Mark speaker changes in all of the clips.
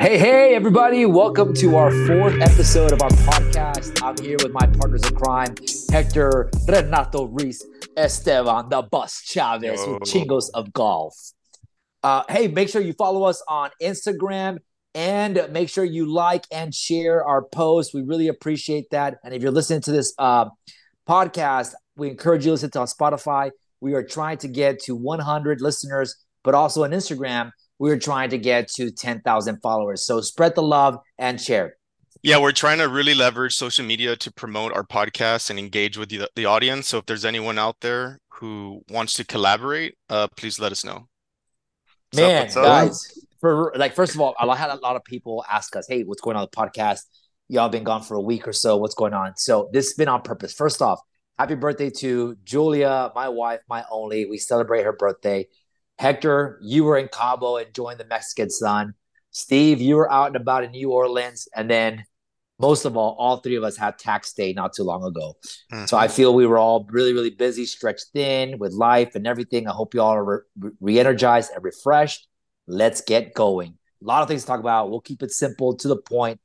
Speaker 1: hey, hey, everybody. Welcome to our fourth episode of our podcast. I'm here with my partners in crime, Hector Renato Reese, Esteban, the Bus Chavez, Yo. with Chingos of Golf. Uh, hey, make sure you follow us on Instagram and make sure you like and share our posts. We really appreciate that. And if you're listening to this uh, podcast, we encourage you to listen to on Spotify. We are trying to get to 100 listeners, but also on Instagram we're trying to get to 10,000 followers. So spread the love and share.
Speaker 2: Yeah, we're trying to really leverage social media to promote our podcast and engage with the, the audience. So if there's anyone out there who wants to collaborate, uh, please let us know.
Speaker 1: Man, guys, for like first of all, I had a lot of people ask us, "Hey, what's going on the podcast? Y'all been gone for a week or so. What's going on?" So this has been on purpose. First off, happy birthday to Julia, my wife, my only. We celebrate her birthday. Hector, you were in Cabo enjoying the Mexican sun. Steve, you were out and about in New Orleans. And then most of all, all three of us had tax day not too long ago. Mm-hmm. So I feel we were all really, really busy, stretched thin with life and everything. I hope you all are re energized and refreshed. Let's get going. A lot of things to talk about. We'll keep it simple to the point.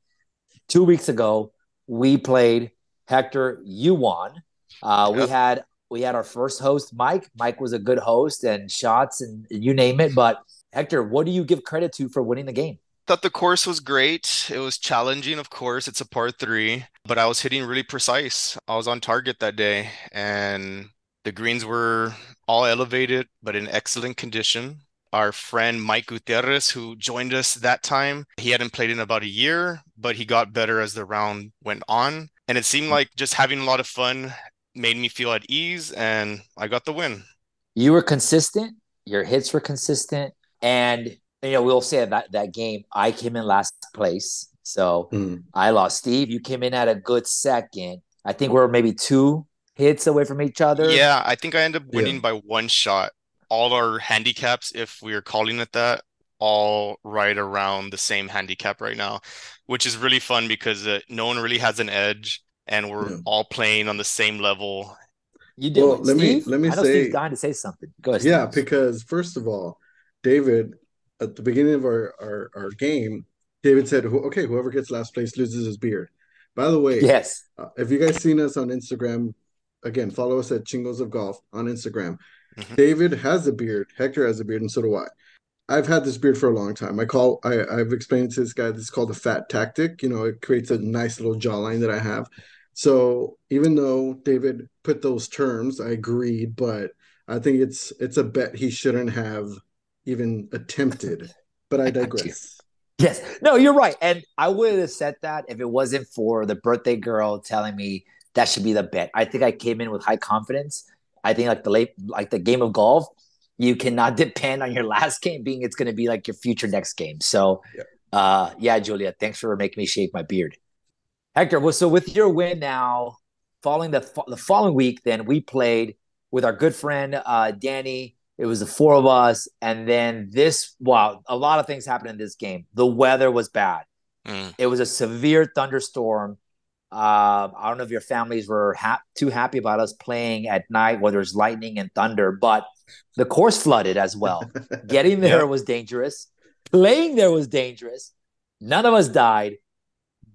Speaker 1: Two weeks ago, we played Hector, you won. Uh, yep. We had we had our first host, Mike. Mike was a good host and shots and you name it. But Hector, what do you give credit to for winning the game?
Speaker 2: Thought the course was great. It was challenging, of course. It's a par three, but I was hitting really precise. I was on target that day, and the greens were all elevated, but in excellent condition. Our friend Mike Gutierrez, who joined us that time, he hadn't played in about a year, but he got better as the round went on. And it seemed like just having a lot of fun made me feel at ease and I got the win.
Speaker 1: You were consistent, your hits were consistent, and you know, we'll say that that game I came in last place. So mm. I lost. Steve, you came in at a good second. I think we're maybe two hits away from each other.
Speaker 2: Yeah, I think I ended up winning yeah. by one shot. All our handicaps, if we are calling it that, all right around the same handicap right now, which is really fun because uh, no one really has an edge and we're yeah. all playing on the same level.
Speaker 1: You do. Well, let Steve? me let me I know say. Steve's dying to say something. Go ahead.
Speaker 3: Yeah, Steve. because first of all, David, at the beginning of our our, our game, David said, "Okay, whoever gets last place loses his beard." By the way,
Speaker 1: yes.
Speaker 3: Uh, if you guys seen us on Instagram, again, follow us at Chingos of Golf on Instagram. Mm-hmm. David has a beard. Hector has a beard, and so do I. I've had this beard for a long time. I call I, I've explained to this guy this is called a fat tactic. You know, it creates a nice little jawline that I have. So even though David put those terms, I agreed, but I think it's it's a bet he shouldn't have even attempted. But I digress.
Speaker 1: Yes, no, you're right, and I would have said that if it wasn't for the birthday girl telling me that should be the bet. I think I came in with high confidence. I think like the late like the game of golf, you cannot depend on your last game being it's going to be like your future next game. So, yeah. uh, yeah, Julia, thanks for making me shave my beard. Hector, well, so with your win now, following the the following week, then we played with our good friend uh, Danny. It was the four of us, and then this. Wow, a lot of things happened in this game. The weather was bad. Mm. It was a severe thunderstorm. Uh, I don't know if your families were ha- too happy about us playing at night, where there's lightning and thunder, but the course flooded as well. Getting there yeah. was dangerous. Playing there was dangerous. None of us died.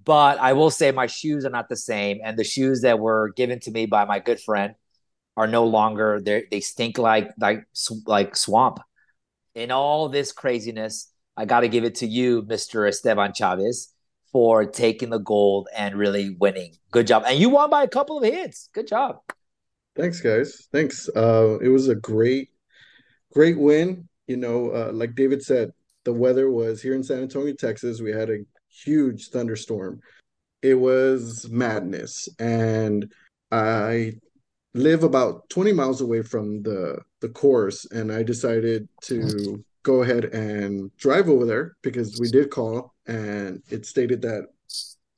Speaker 1: But I will say my shoes are not the same, and the shoes that were given to me by my good friend are no longer. They they stink like like like swamp. In all this craziness, I got to give it to you, Mister Esteban Chavez, for taking the gold and really winning. Good job, and you won by a couple of hits. Good job.
Speaker 3: Thanks, guys. Thanks. Uh, it was a great, great win. You know, uh, like David said, the weather was here in San Antonio, Texas. We had a huge thunderstorm. It was madness. And I live about 20 miles away from the the course and I decided to go ahead and drive over there because we did call and it stated that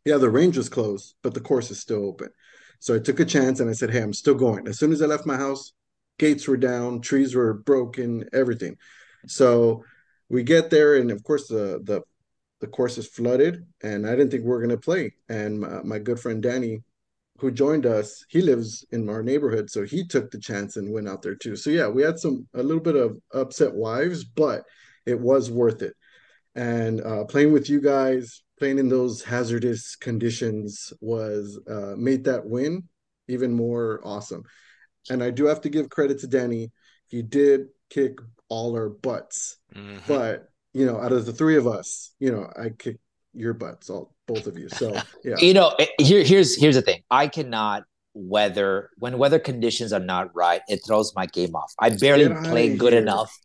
Speaker 3: yeah, the range was closed, but the course is still open. So I took a chance and I said, "Hey, I'm still going." As soon as I left my house, gates were down, trees were broken, everything. So we get there and of course the the the course is flooded and I didn't think we are going to play. And my, my, good friend Danny, who joined us, he lives in our neighborhood. So he took the chance and went out there too. So yeah, we had some, a little bit of upset wives, but it was worth it. and uh, playing with you guys, playing in those hazardous conditions was uh, made that win even more awesome. And I do have to give credit to Danny. He did kick all our butts, mm-hmm. but you know, out of the three of us, you know, I kicked your butts, all both of you. So yeah,
Speaker 1: you know, here here's here's the thing. I cannot weather when weather conditions are not right. It throws my game off. I barely played good here. enough.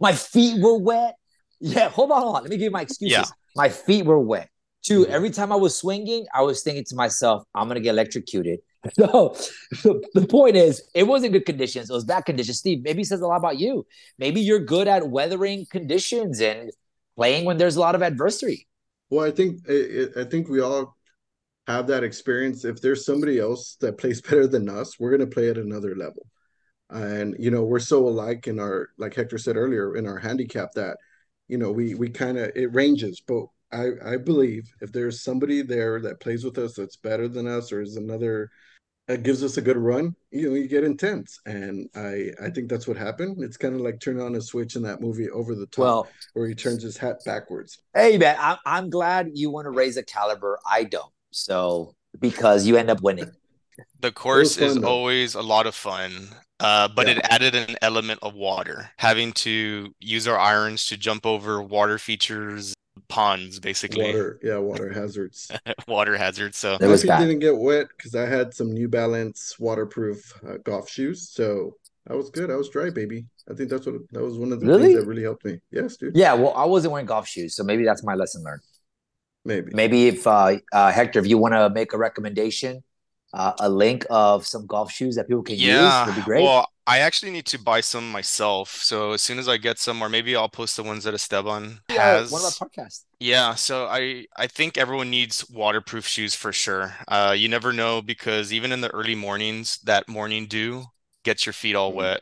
Speaker 1: My feet were wet. Yeah, hold on, hold on. Let me give you my excuses. Yeah. My feet were wet. 2 mm-hmm. every time I was swinging, I was thinking to myself, I'm gonna get electrocuted. So the, the point is, it wasn't good conditions. It was bad conditions. Steve, maybe says a lot about you. Maybe you're good at weathering conditions and playing when there's a lot of adversity.
Speaker 3: Well, I think I think we all have that experience. If there's somebody else that plays better than us, we're gonna play at another level. And you know, we're so alike in our, like Hector said earlier, in our handicap that you know we we kind of it ranges, but I I believe if there's somebody there that plays with us that's better than us or is another that gives us a good run, you know, you get intense. And I I think that's what happened. It's kind of like turning on a switch in that movie Over the Top well, where he turns his hat backwards.
Speaker 1: Hey man, I'm I'm glad you want to raise a caliber. I don't. So because you end up winning.
Speaker 2: The course is though. always a lot of fun. Uh, but yeah. it added an element of water, having to use our irons to jump over water features ponds basically.
Speaker 3: Water. Yeah water hazards.
Speaker 2: Water hazards so.
Speaker 3: It was didn't get wet because i had some new balance waterproof uh, golf shoes so I was good. I was dry baby. I think that's what that was one of the really? things that really helped me. Yes dude.
Speaker 1: Yeah well i wasn't wearing golf shoes so maybe that's my lesson learned.
Speaker 3: Maybe.
Speaker 1: Maybe if uh, uh hector if you want to make a recommendation uh, a link of some golf shoes that people can yeah. use would be great.
Speaker 2: Well, I actually need to buy some myself. So as soon as I get some, or maybe I'll post the ones that Esteban yeah, has.
Speaker 1: Of our podcasts.
Speaker 2: Yeah. So I I think everyone needs waterproof shoes for sure. Uh, you never know because even in the early mornings, that morning dew gets your feet all mm-hmm. wet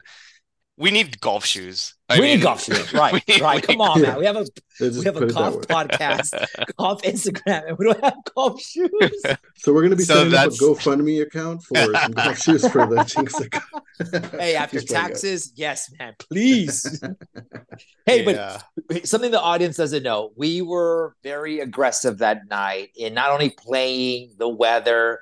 Speaker 2: we need golf shoes.
Speaker 1: I we mean, need golf shoes, right? we, right. We, Come on, yeah. man. We have a we have a golf podcast, golf Instagram, and we don't have golf shoes.
Speaker 3: So we're gonna be so setting that's... up a GoFundMe account for some golf shoes for the Jinx.
Speaker 1: hey, after taxes, yes, man, please. hey, yeah. but something the audience doesn't know: we were very aggressive that night in not only playing the weather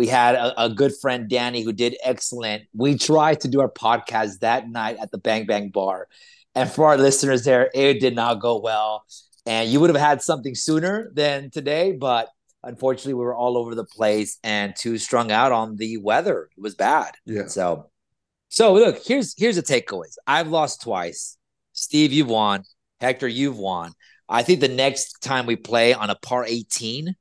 Speaker 1: we had a, a, good friend, Danny, who did excellent. We tried to do our podcast that night at the Bang Bang Bar. And for our listeners there, it did not go well. And you would have had something sooner than today, but unfortunately, we were all over the place and too strung out on the weather. It was bad.
Speaker 3: Yeah.
Speaker 1: So, so look, here's here's the takeaways. I've lost twice. Steve, you've won. Hector, you've won. I think the next time we play on a par 18,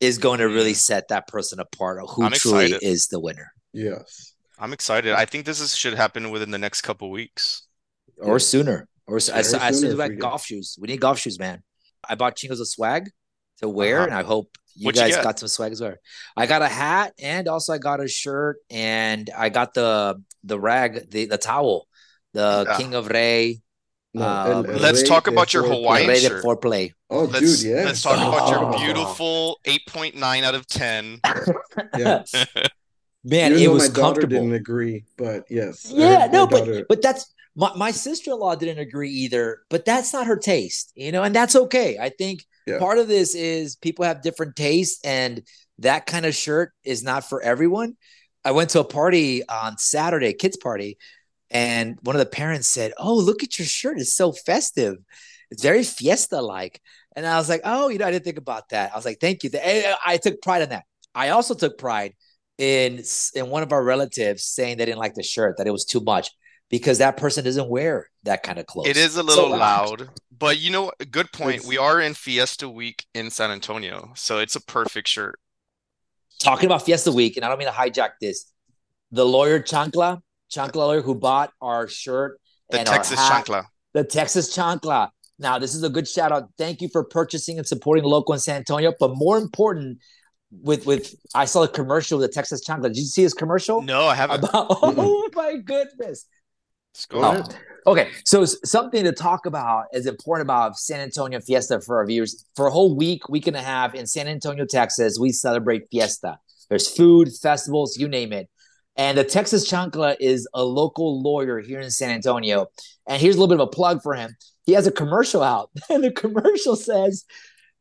Speaker 1: is going to really set that person apart who I'm truly excited. is the winner.
Speaker 3: Yes.
Speaker 2: I'm excited. I think this is, should happen within the next couple weeks.
Speaker 1: Or sooner. Or as, as, as soon as we like golf shoes. We need golf shoes, man. I bought Chingos of swag to wear, uh-huh. and I hope you What'd guys you got some swag as well. I got a hat and also I got a shirt and I got the the rag, the, the towel, the yeah. King of Ray
Speaker 2: no, um, let's talk about your Hawaiian play. shirt.
Speaker 1: For play.
Speaker 3: Oh, let's, dude, yeah.
Speaker 2: Let's talk oh. about your oh. beautiful 8.9 out of 10.
Speaker 3: yeah.
Speaker 1: Man, Even it was
Speaker 3: my
Speaker 1: comfortable.
Speaker 3: didn't agree, but yes.
Speaker 1: Yeah, no, but but that's my, my sister-in-law didn't agree either, but that's not her taste, you know, and that's okay. I think yeah. part of this is people have different tastes, and that kind of shirt is not for everyone. I went to a party on Saturday, kids party, and one of the parents said, "Oh, look at your shirt! It's so festive. It's very fiesta-like." And I was like, "Oh, you know, I didn't think about that." I was like, "Thank you." Eh, eh, I took pride in that. I also took pride in in one of our relatives saying they didn't like the shirt, that it was too much because that person doesn't wear that kind of clothes.
Speaker 2: It is a little so loud, but you know, good point. It's, we are in Fiesta Week in San Antonio, so it's a perfect shirt.
Speaker 1: Talking about Fiesta Week, and I don't mean to hijack this. The lawyer Chancla Chancla lawyer who bought our shirt
Speaker 2: the and Texas our hat, Chancla.
Speaker 1: The Texas Chancla. Now, this is a good shout out. Thank you for purchasing and supporting local in San Antonio. But more important, with with I saw a commercial with the Texas Chancla. Did you see his commercial?
Speaker 2: No, I haven't.
Speaker 1: About, oh my goodness. go oh, Okay, so something to talk about is important about San Antonio Fiesta for our viewers. For a whole week, week and a half in San Antonio, Texas, we celebrate Fiesta. There's food, festivals, you name it. And the Texas Chancla is a local lawyer here in San Antonio. And here's a little bit of a plug for him. he has a commercial out, and the commercial says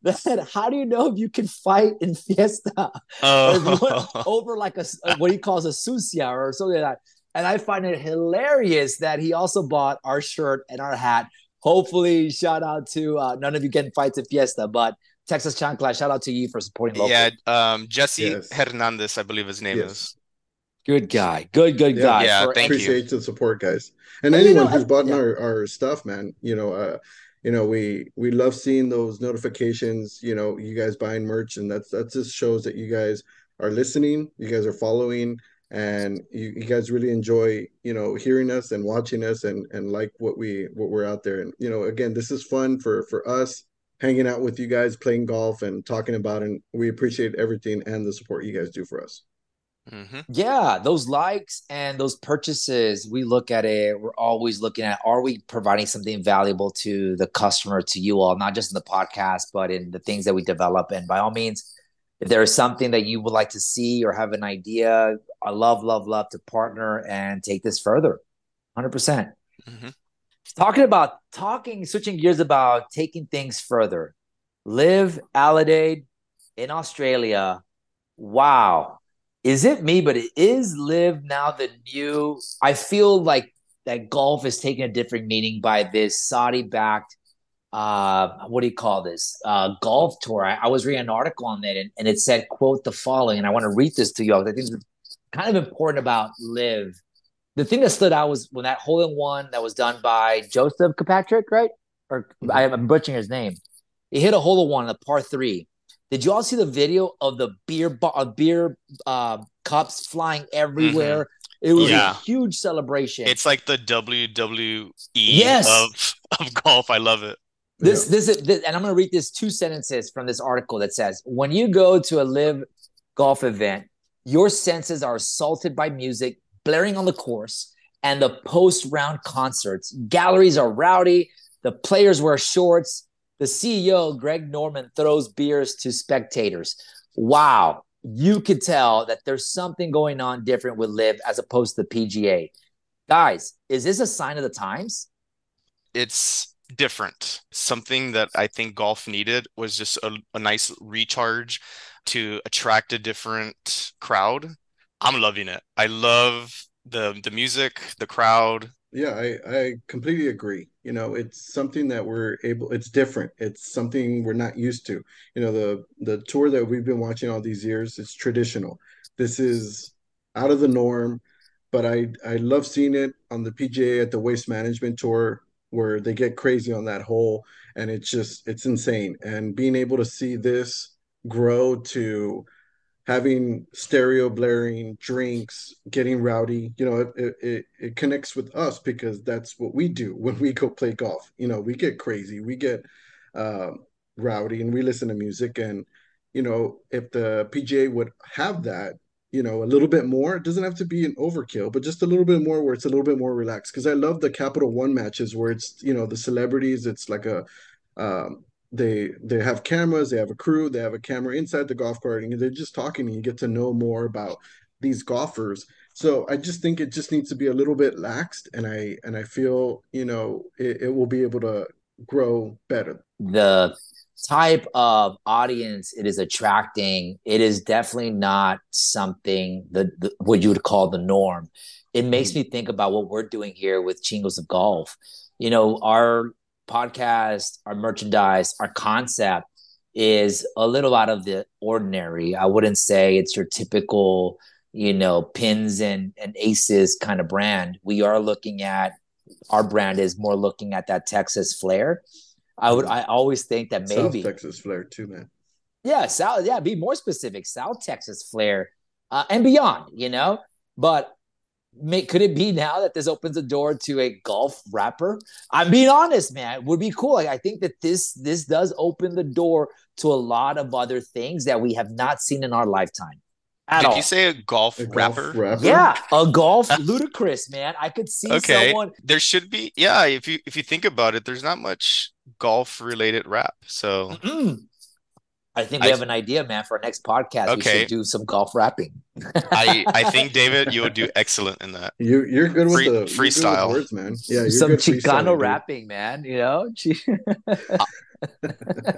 Speaker 1: that how do you know if you can fight in Fiesta
Speaker 2: Oh,
Speaker 1: over like a what he calls a sucia or something like that. And I find it hilarious that he also bought our shirt and our hat. Hopefully, shout out to uh, none of you getting fights at Fiesta, but Texas Chancla, shout out to you for supporting local.
Speaker 2: yeah. Um, Jesse
Speaker 3: Yes.
Speaker 2: Hernandez, I believe his name
Speaker 3: Yes.
Speaker 2: is.
Speaker 1: Good guy. Good, good
Speaker 3: Yeah.
Speaker 1: guy.
Speaker 2: Yeah,
Speaker 1: For-
Speaker 2: thank you.
Speaker 3: appreciate the support, guys. And
Speaker 1: And, you
Speaker 3: anyone
Speaker 1: know,
Speaker 3: who's bought
Speaker 1: yeah.
Speaker 3: our, our stuff, man, you know, uh, you know, we we love seeing those notifications, you know, you guys buying merch, and that's that just shows that you guys are listening, you guys are following, and you, you guys really enjoy, you know, hearing us and watching us and and like what we what we're out there. And you know, again, this is fun for for us hanging out with you guys, playing golf and talking about it. And we appreciate everything and the support you guys do for us.
Speaker 2: Hmm
Speaker 1: Yeah, those likes and those purchases, we look at it. We're always looking at are we providing something valuable to the customer, to you all, not just in the podcast, but in the things that we develop. And by all means, if there is something that you would like to see or have an idea, I love, love, love to partner and take this further. 100%.
Speaker 2: hmm
Speaker 1: Talking about talking, switching gears about taking things further. LIV Adelaide in Australia. Wow. Is it me? But it is LIV now the new. I feel like that golf is taking a different meaning by this Saudi backed uh what do you call this uh golf tour I, I was reading an article on that and, and it said quote the following and i want to read this to you all i think it's kind of important about LIV the thing that stood out was when that hole in one that was done by Joseph Kirkpatrick, right? Or I, I'm butchering his name. He hit a hole in one in the par three. Did you all see the video of the beer bo- uh, beer uh, cups flying everywhere? It was
Speaker 2: Yeah.
Speaker 1: a huge celebration.
Speaker 2: It's like the WWE
Speaker 1: Yes.
Speaker 2: of of golf. I love it.
Speaker 1: This, this is, this, and I'm going to read this two sentences from this article that says, when you go to a LIV golf event, your senses are assaulted by music blaring on the course and the post round concerts. Galleries are rowdy. The players wear shorts. The CEO, Greg Norman, throws beers to spectators. Wow. You could tell that there's something going on different with LIV as opposed to the PGA. Guys, is this a sign of the times?
Speaker 2: It's different. Something that I think golf needed was just a, a nice recharge to attract a different crowd. I'm loving it. I love the the music, the crowd.
Speaker 3: Yeah, I, I completely agree. You know, it's something that we're able, it's different. It's something we're not used to. You know, the the tour that we've been watching all these years, it's traditional. This is out of the norm, but I I love seeing it on the PGA at the Waste Management Tour where they get crazy on that hole and it's just it's insane. And being able to see this grow to having stereo blaring, drinks, getting rowdy. You know, it, it it connects with us because that's what we do when we go play golf. You know, we get crazy, we get um, rowdy, and we listen to music. And you know, if the PGA would have that, you know, a little bit more, it doesn't have to be an overkill, but just a little bit more where it's a little bit more relaxed. Because I love the Capital One matches where it's you know the celebrities. It's like a um, they they have cameras, they have a crew, they have a camera inside the golf cart, and they're just talking, and you get to know more about these golfers. So I just think it just needs to be a little bit laxed, and I and I feel you know it, it will be able to grow better.
Speaker 1: the type of audience it is attracting, it is definitely not something that the, what you would call the norm. It makes mm-hmm. me think about what we're doing here with Chingos of Golf. You know, our podcast, our merchandise, our concept is a little out of the ordinary. I wouldn't say it's your typical, you know, pins and, and aces kind of brand. We are looking at our brand is more looking at that Texas flair. I would I always think that maybe
Speaker 3: South Texas flair too, man.
Speaker 1: yeah, South yeah, be more specific, South Texas flair uh, and beyond, you know. But may, could it be now that this opens the door to a golf rapper? I'm being honest, man. It would be cool. Like, I think that this this does open the door to a lot of other things that we have not seen in our lifetime at
Speaker 2: Did
Speaker 1: all.
Speaker 2: you say a golf
Speaker 3: A golf
Speaker 2: rapper?
Speaker 3: rapper?
Speaker 1: yeah, a golf Ludacris man. I could see
Speaker 2: Okay.
Speaker 1: someone.
Speaker 2: There should be, yeah, if you if you think about it, there's not much golf related rap. So
Speaker 1: Mm-mm. I think we
Speaker 2: I-
Speaker 1: have an idea, man, for our next podcast. We
Speaker 2: Okay.
Speaker 1: should do some golf rapping.
Speaker 2: I I think David, you would do excellent in that.
Speaker 3: You you're good with
Speaker 2: Free-
Speaker 3: the you're good with
Speaker 2: freestyle.
Speaker 3: words, man. Yeah, you're
Speaker 1: some Chicano
Speaker 3: freestyling, dude.
Speaker 1: rapping, man. You know,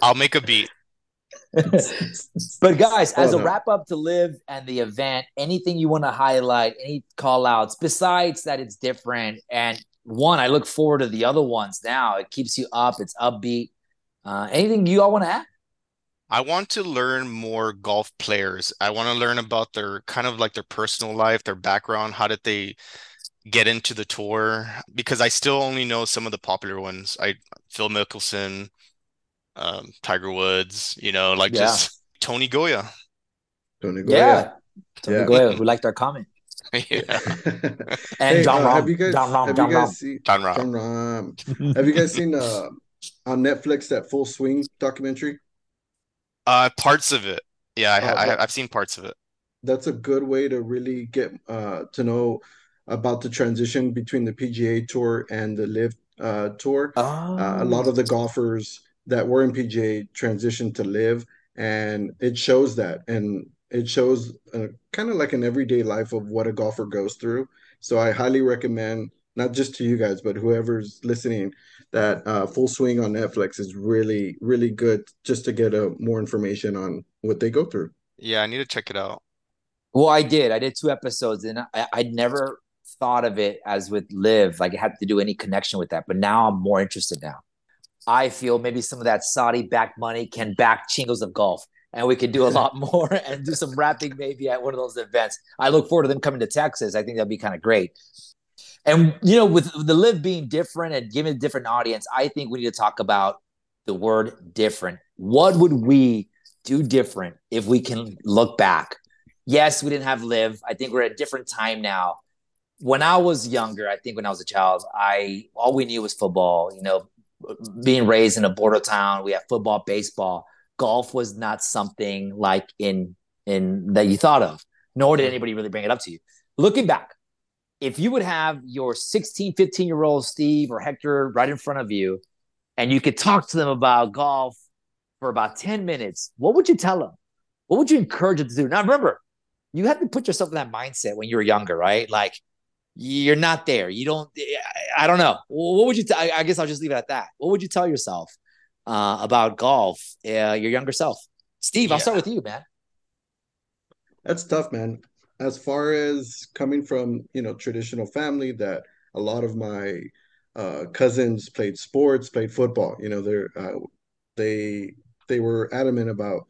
Speaker 2: I'll make a beat.
Speaker 1: but guys, as
Speaker 3: Oh,
Speaker 1: a wrap up to LIV and the event, anything you want to highlight, any call outs besides that it's different. And one, I look forward to the other ones now. It keeps you up, it's upbeat. Uh, anything you all want to add?
Speaker 2: I want to learn more golf players. I want to learn about their kind of like their personal life, their background. How did they get into the tour? Because I still only know some of the popular ones. I Phil Mickelson, um, Tiger Woods, you know, like
Speaker 1: Yeah.
Speaker 2: just Tony Goya.
Speaker 3: Tony Goya.
Speaker 1: Yeah. Tony
Speaker 3: Yeah.
Speaker 1: Goya, who liked our comment.
Speaker 2: Yeah,
Speaker 1: And
Speaker 3: Hey,
Speaker 1: Jon
Speaker 3: uh,
Speaker 1: Rahm.
Speaker 3: have you guys
Speaker 1: Jon Rahm,
Speaker 3: have
Speaker 1: Jon
Speaker 3: you guys
Speaker 1: Rahm.
Speaker 3: seen
Speaker 2: Jon Rahm.
Speaker 3: Jon Rahm? Have you guys seen uh on Netflix that Full Swing documentary?
Speaker 2: Uh, parts of it. Yeah, I,
Speaker 3: oh,
Speaker 2: I, I've seen parts of it.
Speaker 3: That's a good way to really get uh to know about the transition between the PGA Tour and the LIV uh Tour.
Speaker 1: Oh.
Speaker 3: Uh, a lot of the golfers that were in PGA transitioned to LIV, and it shows that, and it shows uh, kind of like an everyday life of what a golfer goes through. So I highly recommend, not just to you guys, but whoever's listening, that uh, Full Swing on Netflix is really, really good just to get a, more information on what they go through.
Speaker 2: Yeah, I need to check it out.
Speaker 1: Well, I did. I did two episodes, and I, I'd never thought of it as with LIV, like it had to do any connection with that. But now I'm more interested now. I feel maybe some of that Saudi backed money can back chingos of golf, and we could do a lot more and do some rapping maybe at one of those events. I look forward to them coming to Texas. I think that'd be kind of great. And you know, with the LIV being different and giving a different audience, I think we need to talk about the word different. What would we do different if we can look back? Yes, we didn't have LIV. I think we're at a different time now. When I was younger, I think when I was a child, I all we knew was football. You know, being raised in a border town, we had football, baseball. Golf was not something like in in that you thought of, nor did anybody really bring it up to you. Looking back, if you would have your 16, 15 year old Steve or Hector right in front of you, and you could talk to them about golf for about 10 minutes, what would you tell them? What would you encourage them to do? Now, remember, you have to put yourself in that mindset when you were younger, right? Like, you're not there. You don't, I, I don't know. What would you, t- I, I guess I'll just leave it at that. What would you tell yourself uh, about golf, uh, your younger self? Steve, I'll start with you, man.
Speaker 3: That's tough, man. As far as coming from, you know, traditional family that a lot of my uh, cousins played sports, played football. You know, they're uh, they they were adamant about,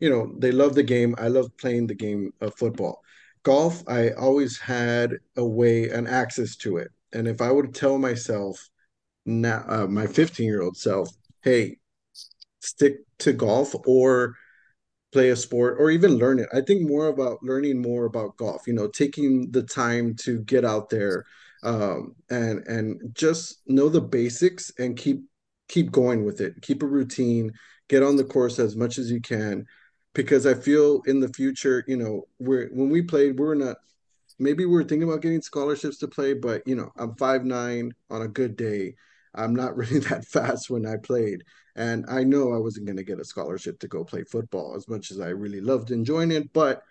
Speaker 3: you know, they love the game. I love playing the game of football. Golf, I always had a way, an access to it. And if I would tell myself now, uh, my 15 year old self, hey, stick to golf or play a sport or even learn it. I think more about learning more about golf, you know, taking the time to get out there um, and and just know the basics and keep keep going with it. Keep a routine, get on the course as much as you can because I feel in the future, you know, we're when we played, we are not maybe we are thinking about getting scholarships to play, but you know, I'm five nine on a good day. I'm not really that fast when I played. And I know I wasn't going to get a scholarship to go play football as much as I really loved enjoying it. But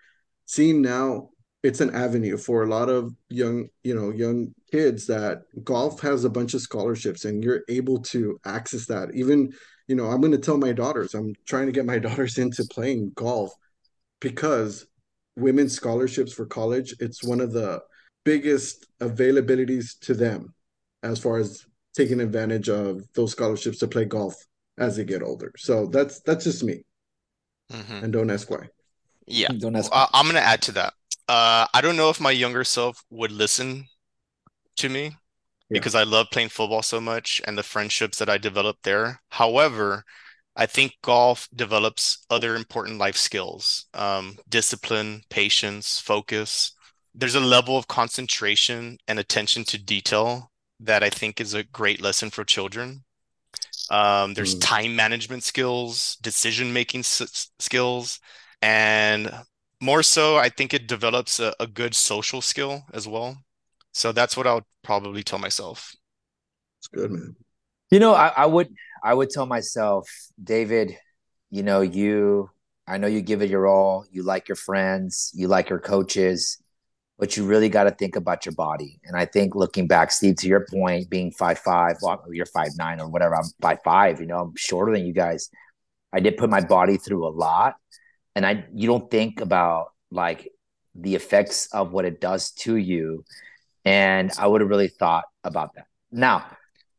Speaker 3: seeing now, it's an avenue for a lot of young, you know, young kids that golf has a bunch of scholarships and you're able to access that. Even, you know, I'm going to tell my daughters, I'm trying to get my daughters into playing golf because women's scholarships for college, it's one of the biggest availabilities to them as far as taking advantage of those scholarships to play golf as they get older. So that's that's just me.
Speaker 2: Mhm.
Speaker 3: And don't ask why.
Speaker 2: Yeah.
Speaker 1: Don't ask.
Speaker 2: Uh, I'm gonna add to that. Uh, I don't know if my younger self would listen to me
Speaker 3: Yeah.
Speaker 2: because I love playing football so much and the friendships that I developed there. However, I think golf develops other important life skills, um, discipline, patience, focus. There's a level of concentration and attention to detail that I think is a great lesson for children. Um, there's
Speaker 3: Mm.
Speaker 2: time management skills, decision-making s skills, and more so, I think it develops a, a good social skill as well. So that's what I would probably tell myself.
Speaker 3: It's good, man.
Speaker 1: You know, I, I would I would tell myself, David, you know, you I know you give it your all. You like your friends, you like your coaches, but you really got to think about your body. And I think looking back, Steve, to your point, being five five, well, you're five nine or whatever. I'm five five. You know, I'm shorter than you guys. I did put my body through a lot, and I you don't think about like the effects of what it does to you. And I would have really thought about that. Now,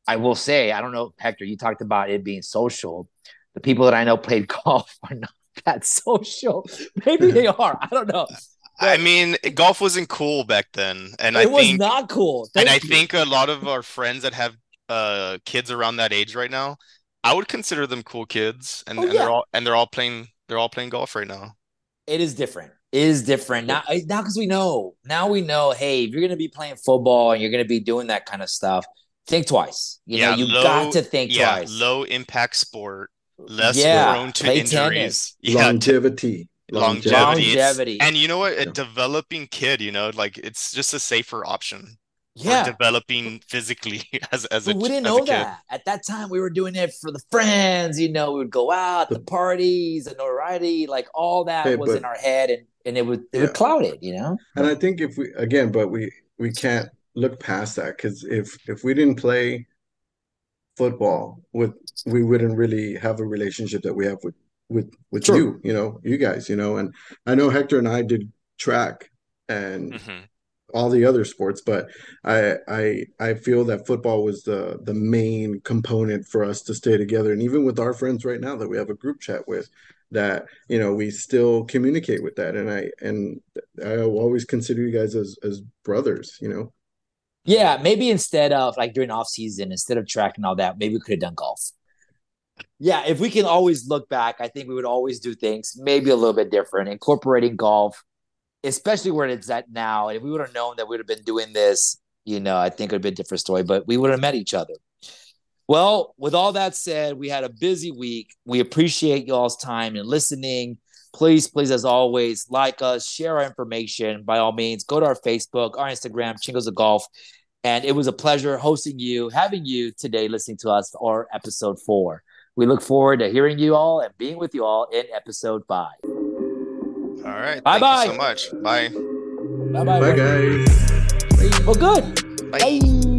Speaker 1: I will say, I don't know, Hector, you talked about it being social. The people that I know played golf are not that social. Maybe they are. I don't know.
Speaker 2: But I mean, golf wasn't cool back then, and I
Speaker 1: it
Speaker 2: I
Speaker 1: was
Speaker 2: think,
Speaker 1: not cool. Thank
Speaker 2: and I think a lot of our friends that have uh kids around that age right now, I would consider them cool kids, and,
Speaker 1: Oh,
Speaker 2: and
Speaker 1: yeah.
Speaker 2: they're all and they're all playing they're all playing golf right now.
Speaker 1: it is different. It is different now. Now because we know. Now we know. Hey, if you're gonna be playing football and you're gonna be doing that kind of stuff, think twice. You know, you
Speaker 2: low-
Speaker 1: got to think
Speaker 2: yeah,
Speaker 1: twice.
Speaker 2: low impact sport, less
Speaker 1: Yeah,
Speaker 2: prone to injuries.
Speaker 1: tennis.
Speaker 2: Yeah,
Speaker 3: longevity.
Speaker 2: Longevity. It's-
Speaker 1: Longevity.
Speaker 2: And you know what? A
Speaker 3: Yeah.
Speaker 2: developing kid, you know, like it's just a safer option.
Speaker 1: yeah.
Speaker 2: developing physically as as a
Speaker 1: But we didn't know that at that time. We were doing it for the friends, you know. We would go out, the
Speaker 3: The-
Speaker 1: parties, the notoriety, like all that
Speaker 3: Hey,
Speaker 1: was
Speaker 3: but-
Speaker 1: in our head, and and it would it
Speaker 3: Yeah.
Speaker 1: would cloud it, you know.
Speaker 3: And I think if we again, but we we can't look past that because if if we didn't play football with we wouldn't really have a relationship that we have with with with
Speaker 1: Sure.
Speaker 3: you, you know, you guys, you know. And I know Hector and I did track and
Speaker 2: Mhm.
Speaker 3: all the other sports, but I I I feel that football was the the main component for us to stay together. And even with our friends right now that we have a group chat with, that you know we still communicate with that. And I and I always consider you guys as as brothers. You know,
Speaker 1: Yeah, maybe instead of like during off season, instead of track and all that, maybe we could have done golf. Yeah, if we can always look back, I think we would always do things maybe a little bit different, incorporating golf, especially where it's at now. If we would have known that we would have been doing this, you know, I think it would have been a different story, but we would have met each other. Well, with all that said, we had a busy week. We appreciate y'all's time and listening. Please, please, as always, like us, share our information. By all means, go to our Facebook, our Instagram, Chingos of Golf. And it was a pleasure hosting you, having you today, listening to us for episode four. We look forward to hearing you all and being with you all in episode five.
Speaker 2: All right.
Speaker 1: Bye-bye.
Speaker 2: You so much. Bye.
Speaker 1: Bye bye.
Speaker 3: bye guys.
Speaker 1: Well, good.
Speaker 2: Bye.
Speaker 1: Bye.